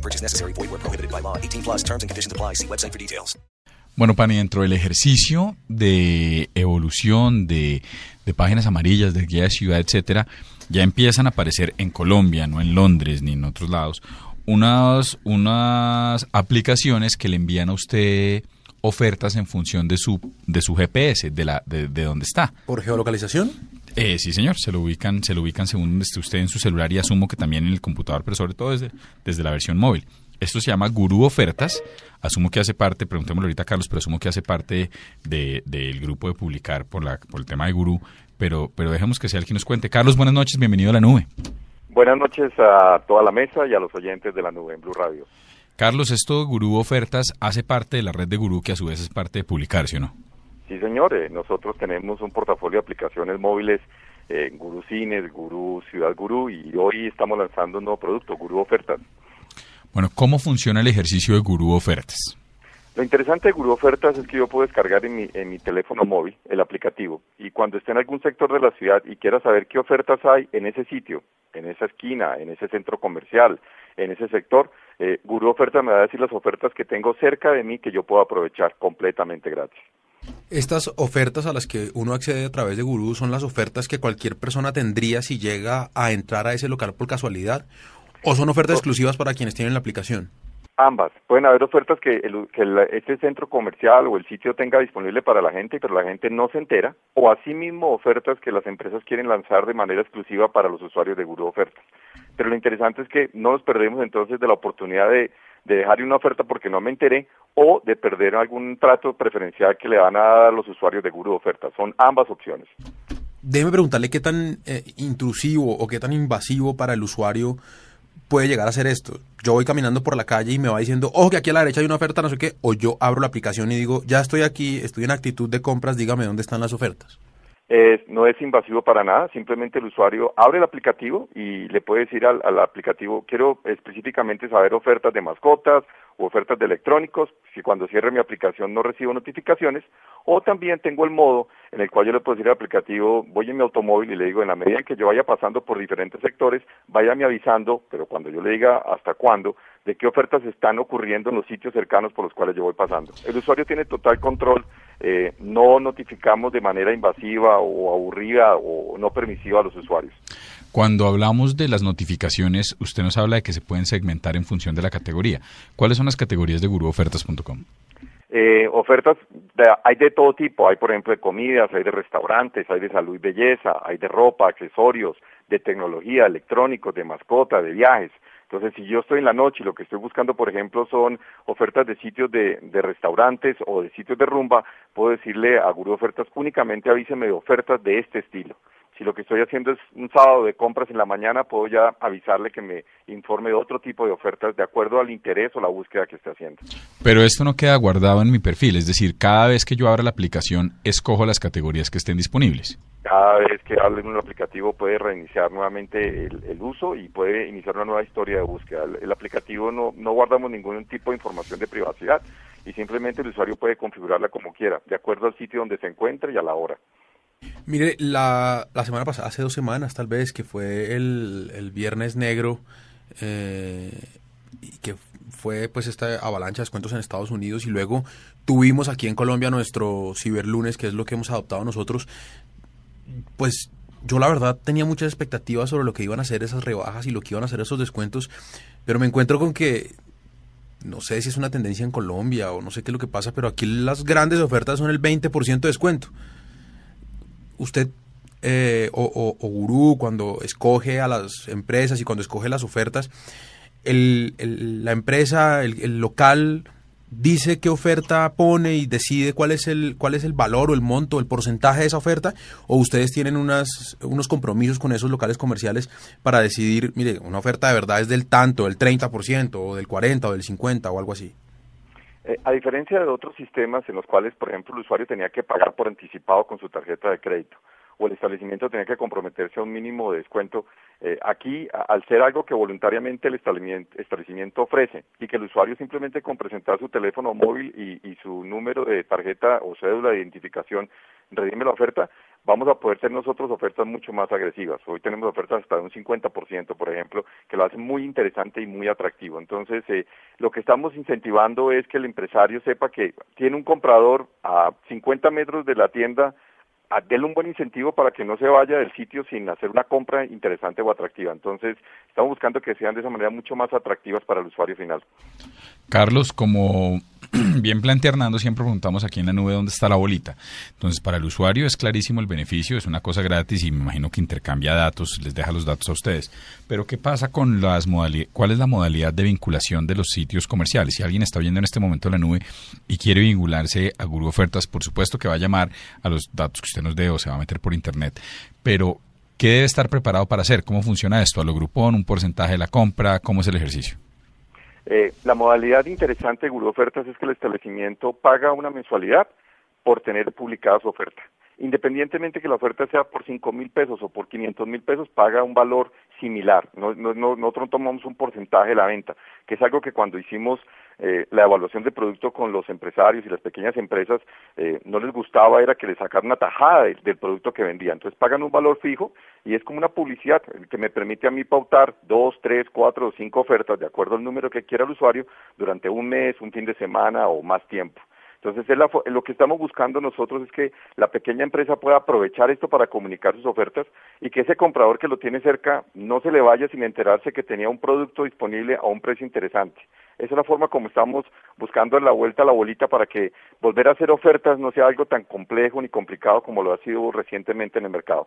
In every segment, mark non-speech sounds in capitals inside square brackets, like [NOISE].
No purchase necessary. Void where prohibited by law. 18 plus terms and conditions apply. See website for details. Bueno, Pani, dentro del ejercicio de evolución de, de páginas amarillas, de guía de ciudad, etcétera, ya empiezan a aparecer en Colombia, no en Londres ni en otros lados, unas, unas aplicaciones que le envían a usted ofertas en función de su, de su GPS, de, la, de, de dónde está. ¿Por geolocalización? Eh, sí, señor, se lo ubican, se lo ubican según usted en su celular y asumo que también en el computador, pero sobre todo desde, desde la versión móvil. Esto se llama Gurú Ofertas. Asumo que hace parte, preguntémoslo ahorita a Carlos, pero asumo que hace parte de- del grupo de publicar por, la, por el tema de Gurú. Pero, pero dejemos que sea el que nos cuente. Carlos, buenas noches, bienvenido a la nube. Buenas noches a toda la mesa y a los oyentes de la nube en Blue Radio. Carlos, esto de Gurú Ofertas hace parte de la red de Gurú, que a su vez es parte de publicar, ¿sí o no? Sí, señores, nosotros tenemos un portafolio de aplicaciones móviles, eh, Gurú Cines, Gurú Ciudad Gurú, y hoy estamos lanzando un nuevo producto, Gurú Ofertas. Bueno, ¿cómo funciona el ejercicio de Gurú Ofertas? Lo interesante de Gurú Ofertas es que yo puedo descargar en mi, en mi teléfono móvil el aplicativo y cuando esté en algún sector de la ciudad y quiera saber qué ofertas hay en ese sitio, en esa esquina, en ese centro comercial, en ese sector, eh, Gurú Ofertas me va a decir las ofertas que tengo cerca de mí que yo puedo aprovechar completamente gratis. Estas ofertas a las que uno accede a través de Gurú son las ofertas que cualquier persona tendría si llega a entrar a ese local por casualidad o son ofertas exclusivas para quienes tienen la aplicación. Ambas. Pueden haber ofertas que, el, que este centro comercial o el sitio tenga disponible para la gente, pero la gente no se entera. O asimismo ofertas que las empresas quieren lanzar de manera exclusiva para los usuarios de Guru Ofertas. Pero lo interesante es que no nos perdemos entonces de la oportunidad de, de dejar una oferta porque no me enteré o de perder algún trato preferencial que le van a dar los usuarios de Guru Ofertas. Son ambas opciones. Déjeme preguntarle qué tan eh, intrusivo o qué tan invasivo para el usuario puede llegar a ser esto. Yo voy caminando por la calle y me va diciendo, ojo que aquí a la derecha hay una oferta, no sé qué, o yo abro la aplicación y digo, ya estoy aquí, estoy en actitud de compras, dígame dónde están las ofertas. No es invasivo para nada, simplemente el usuario abre el aplicativo y le puede decir al, al aplicativo, quiero específicamente saber ofertas de mascotas o ofertas de electrónicos, si cuando cierre mi aplicación no recibo notificaciones, o también tengo el modo en el cual yo le puedo decir al aplicativo, voy en mi automóvil y le digo, en la medida en que yo vaya pasando por diferentes sectores, váyame avisando, pero cuando yo le diga hasta cuándo, de qué ofertas están ocurriendo en los sitios cercanos por los cuales yo voy pasando. El usuario tiene total control, eh, no notificamos de manera invasiva o aburrida o no permisiva a los usuarios. Cuando hablamos de las notificaciones, usted nos habla de que se pueden segmentar en función de la categoría. ¿Cuáles son las categorías de guruofertas.com? Eh, ofertas de- hay de todo tipo, hay por ejemplo de comidas, hay de restaurantes, hay de salud y belleza, hay de ropa, accesorios, de tecnología, electrónicos, de mascota, de viajes. Entonces, si yo estoy en la noche y lo que estoy buscando, por ejemplo, son ofertas de sitios de, restaurantes o de sitios de rumba, puedo decirle a Gurú Ofertas, únicamente avíseme de ofertas de este estilo. Si lo que estoy haciendo es un sábado de compras en la mañana, puedo ya avisarle que me informe de otro tipo de ofertas de acuerdo al interés o la búsqueda que esté haciendo. Pero esto no queda guardado en mi perfil, es decir, cada vez que yo abra la aplicación, escojo las categorías que estén disponibles. Cada vez que hable en un aplicativo puede reiniciar nuevamente el, uso y puede iniciar una nueva historia de búsqueda. El, el aplicativo no, no guardamos ningún tipo de información de privacidad y simplemente el usuario puede configurarla como quiera, de acuerdo al sitio donde se encuentre y a la hora. Mire, la, la semana pasada, hace dos semanas tal vez, que fue el, el Viernes Negro, eh, y que fue pues esta avalancha de descuentos en Estados Unidos y luego tuvimos aquí en Colombia nuestro Ciberlunes, que es lo que hemos adoptado nosotros, pues yo la verdad tenía muchas expectativas sobre lo que iban a hacer esas rebajas y lo que iban a hacer esos descuentos, pero me encuentro con que no sé si es una tendencia en Colombia o no sé qué es lo que pasa, pero aquí las grandes ofertas son el 20% de descuento. Usted eh, o, o, Gurú, cuando escoge a las empresas y cuando escoge las ofertas, el, la empresa, el local dice qué oferta pone y decide cuál es el cuál es el valor o el monto, el porcentaje de esa oferta, o ustedes tienen unas, unos compromisos con esos locales comerciales para decidir, mire, una oferta de verdad es del tanto, del 30% o del 40 o del 50 o algo así. Eh, a diferencia de otros sistemas en los cuales, por ejemplo, el usuario tenía que pagar por anticipado con su tarjeta de crédito o el establecimiento tenía que comprometerse a un mínimo de descuento, eh, aquí, al ser algo que voluntariamente el establecimiento, ofrece y que el usuario simplemente con presentar su teléfono móvil y, y su número de tarjeta o cédula de identificación redime la oferta, vamos a poder tener nosotros ofertas mucho más agresivas. Hoy tenemos ofertas hasta de un 50%, por ejemplo, que lo hacen muy interesante y muy atractivo. Entonces, eh, lo que estamos incentivando es que el empresario sepa que tiene un comprador a 50 metros de la tienda, denle un buen incentivo para que no se vaya del sitio sin hacer una compra interesante o atractiva. Entonces, estamos buscando que sean de esa manera mucho más atractivas para el usuario final. Carlos, como [CLEARS THROAT] bien plantea Hernando, siempre preguntamos aquí en la nube dónde está la bolita. Entonces, para el usuario es clarísimo el beneficio, es una cosa gratis y me imagino que intercambia datos, les deja los datos a ustedes. Pero, ¿qué pasa con las modalidades? ¿Cuál es la modalidad de vinculación de los sitios comerciales? Si alguien está oyendo en este momento la nube y quiere vincularse a Guru Ofertas, por supuesto que va a llamar a los datos que usted nos dé o se va a meter por internet. Pero, ¿qué debe estar preparado para hacer? ¿Cómo funciona esto? ¿A lo grupón? ¿Un porcentaje de la compra? ¿Cómo es el ejercicio? Eh, la modalidad interesante de Guru Ofertas es que el establecimiento paga una mensualidad por tener publicada su oferta. Independientemente que la oferta sea por cinco mil pesos o por 500 mil pesos, paga un valor similar. No, no, nosotros tomamos un porcentaje de la venta, que es algo que cuando hicimos eh, la evaluación de producto con los empresarios y las pequeñas empresas, eh, no les gustaba era que les sacaran una tajada del, producto que vendían. Entonces pagan un valor fijo y es como una publicidad que me permite a mí pautar dos, tres, cuatro o cinco ofertas de acuerdo al número que quiera el usuario durante un mes, un fin de semana o más tiempo. Entonces, lo que estamos buscando nosotros es que la pequeña empresa pueda aprovechar esto para comunicar sus ofertas y que ese comprador que lo tiene cerca no se le vaya sin enterarse que tenía un producto disponible a un precio interesante. Esa es la forma como estamos buscando la vuelta a la bolita para que volver a hacer ofertas no sea algo tan complejo ni complicado como lo ha sido recientemente en el mercado.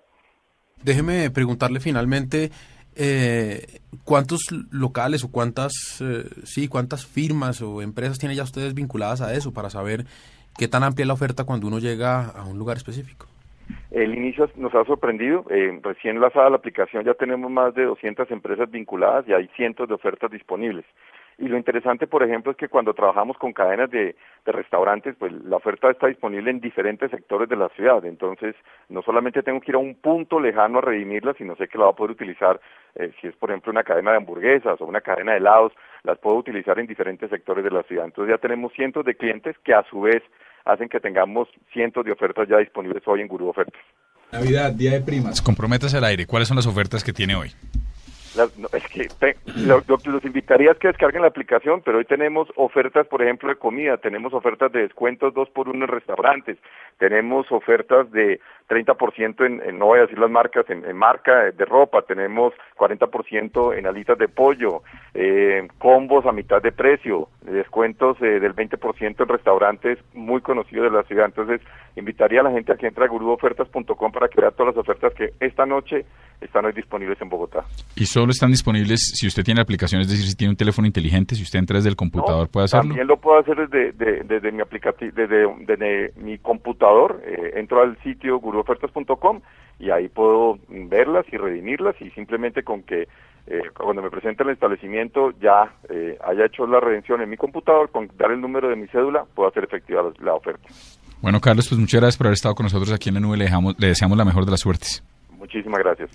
Déjeme preguntarle finalmente eh, ¿cuántos locales o cuántas, eh, sí, cuántas firmas o empresas tienen ya ustedes vinculadas a eso para saber qué tan amplia es la oferta cuando uno llega a un lugar específico? El inicio nos ha sorprendido. Eh, recién lanzada la aplicación ya tenemos más de 200 empresas vinculadas y hay cientos de ofertas disponibles. Y lo interesante, por ejemplo, es que cuando trabajamos con cadenas de, restaurantes, pues la oferta está disponible en diferentes sectores de la ciudad. Entonces, no solamente tengo que ir a un punto lejano a redimirla, sino sé que la va a poder utilizar, eh, si es por ejemplo una cadena de hamburguesas o una cadena de helados, las puedo utilizar en diferentes sectores de la ciudad. Entonces ya tenemos cientos de clientes que a su vez hacen que tengamos cientos de ofertas ya disponibles hoy en Guru Ofertas. Navidad, Día de Primas, comprométase al aire. ¿Cuáles son las ofertas que tiene hoy? Es que los invitaría a que descarguen la aplicación, pero hoy tenemos ofertas, por ejemplo, de comida, tenemos ofertas de descuentos dos por uno en restaurantes, tenemos ofertas de 30% en, en, no voy a decir las marcas, en, marca de ropa, tenemos 40% en alitas de pollo, eh, combos a mitad de precio, descuentos eh, del 20% en restaurantes muy conocidos de la ciudad. Entonces, invitaría a la gente a que entre a guruofertas.com para que vea todas las ofertas que esta noche están hoy disponibles en Bogotá. Solo están disponibles si usted tiene aplicación, es decir, si tiene un teléfono inteligente, si usted entra desde el computador, ¿puede hacerlo? También lo puedo hacer desde, desde, mi aplicativo, desde, desde, mi computador. Eh, entro al sitio guruofertas.com y ahí puedo verlas y redimirlas y simplemente con que eh, cuando me presente el establecimiento ya eh, haya hecho la redención en mi computador, con dar el número de mi cédula, puedo hacer efectiva la, oferta. Bueno, Carlos, pues muchas gracias por haber estado con nosotros aquí en la nube. Le, dejamos, le deseamos la mejor de las suertes. Muchísimas gracias.